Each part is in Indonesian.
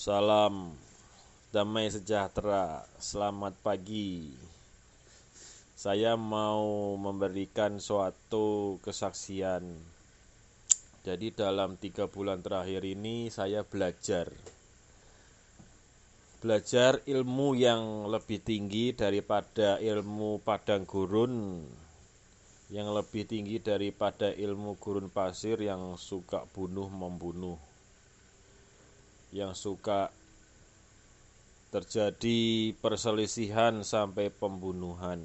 Salam damai sejahtera, selamat pagi. Saya mau memberikan suatu kesaksian. Jadi dalam tiga bulan terakhir ini saya belajar Belajar ilmu yang lebih tinggi daripada ilmu padang gurun Yang lebih tinggi daripada ilmu gurun pasir yang suka bunuh-membunuh yang suka terjadi perselisihan sampai pembunuhan.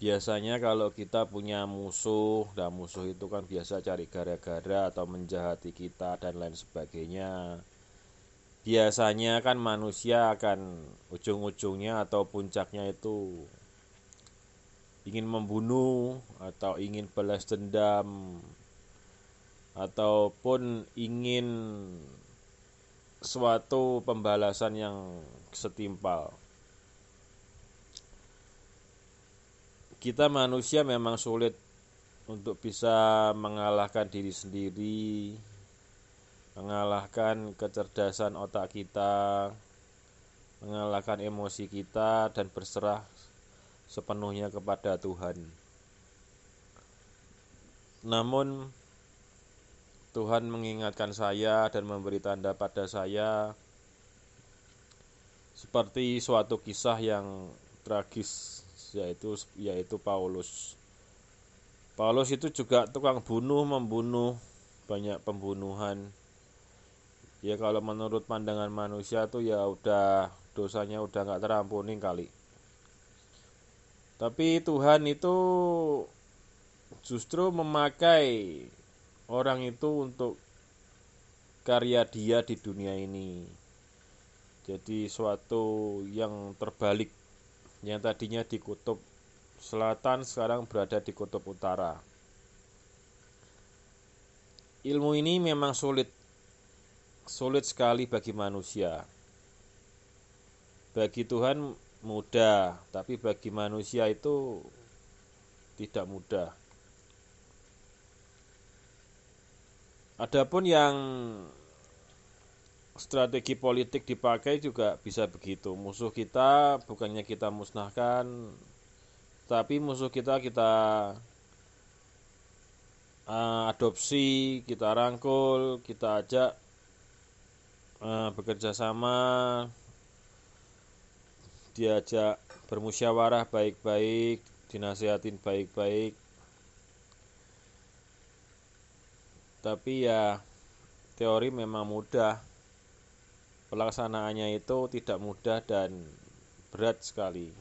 Biasanya kalau kita punya musuh, dan musuh itu kan biasa cari gara-gara atau menjahati kita dan lain sebagainya. Biasanya kan manusia akan ujung-ujungnya atau puncaknya itu ingin membunuh atau ingin balas dendam ataupun ingin suatu pembalasan yang setimpal. Kita manusia memang sulit untuk bisa mengalahkan diri sendiri, mengalahkan kecerdasan otak kita, mengalahkan emosi kita, dan berserah sepenuhnya kepada Tuhan. Namun, Tuhan mengingatkan saya dan memberi tanda pada saya seperti suatu kisah yang tragis yaitu yaitu Paulus. Paulus itu juga tukang bunuh membunuh banyak pembunuhan. Ya kalau menurut pandangan manusia tuh ya udah dosanya udah nggak terampuni kali. Tapi Tuhan itu justru memakai orang itu untuk karya dia di dunia ini. Jadi suatu yang terbalik yang tadinya di kutub selatan sekarang berada di kutub utara. Ilmu ini memang sulit sulit sekali bagi manusia. Bagi Tuhan mudah, tapi bagi manusia itu tidak mudah. Adapun yang strategi politik dipakai juga bisa begitu. Musuh kita bukannya kita musnahkan, tapi musuh kita kita uh, adopsi, kita rangkul, kita ajak uh, bekerja sama, diajak bermusyawarah baik-baik, dinasihatin baik-baik, tapi ya teori memang mudah. Pelaksanaannya itu tidak mudah dan berat sekali.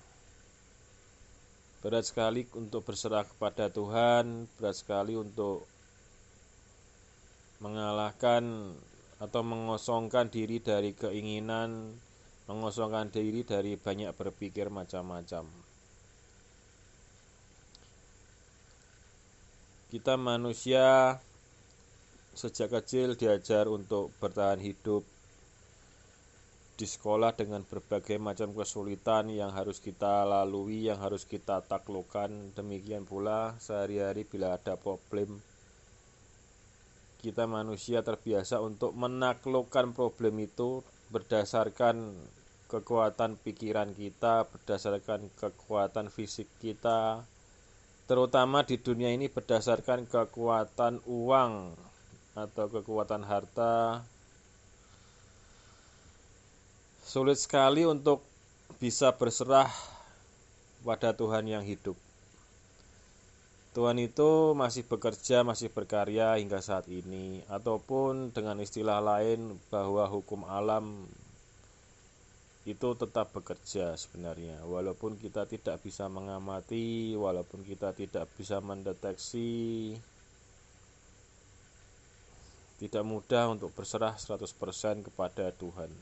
Berat sekali untuk berserah kepada Tuhan berat sekali untuk mengalahkan atau mengosongkan diri dari keinginan mengosongkan diri dari banyak berpikir macam-macam. Kita manusia sejak kecil diajar untuk bertahan hidup di sekolah dengan berbagai macam kesulitan yang harus kita lalui, yang harus kita taklukkan. Demikian pula sehari-hari bila ada problem, kita manusia terbiasa untuk menaklukkan problem itu berdasarkan kekuatan pikiran kita, berdasarkan kekuatan fisik kita, terutama di dunia ini berdasarkan kekuatan uang atau kekuatan harta sulit sekali untuk bisa berserah pada Tuhan yang hidup. Tuhan itu masih bekerja, masih berkarya hingga saat ini, ataupun dengan istilah lain bahwa hukum alam itu tetap bekerja sebenarnya, walaupun kita tidak bisa mengamati, walaupun kita tidak bisa mendeteksi tidak mudah untuk berserah 100% kepada Tuhan.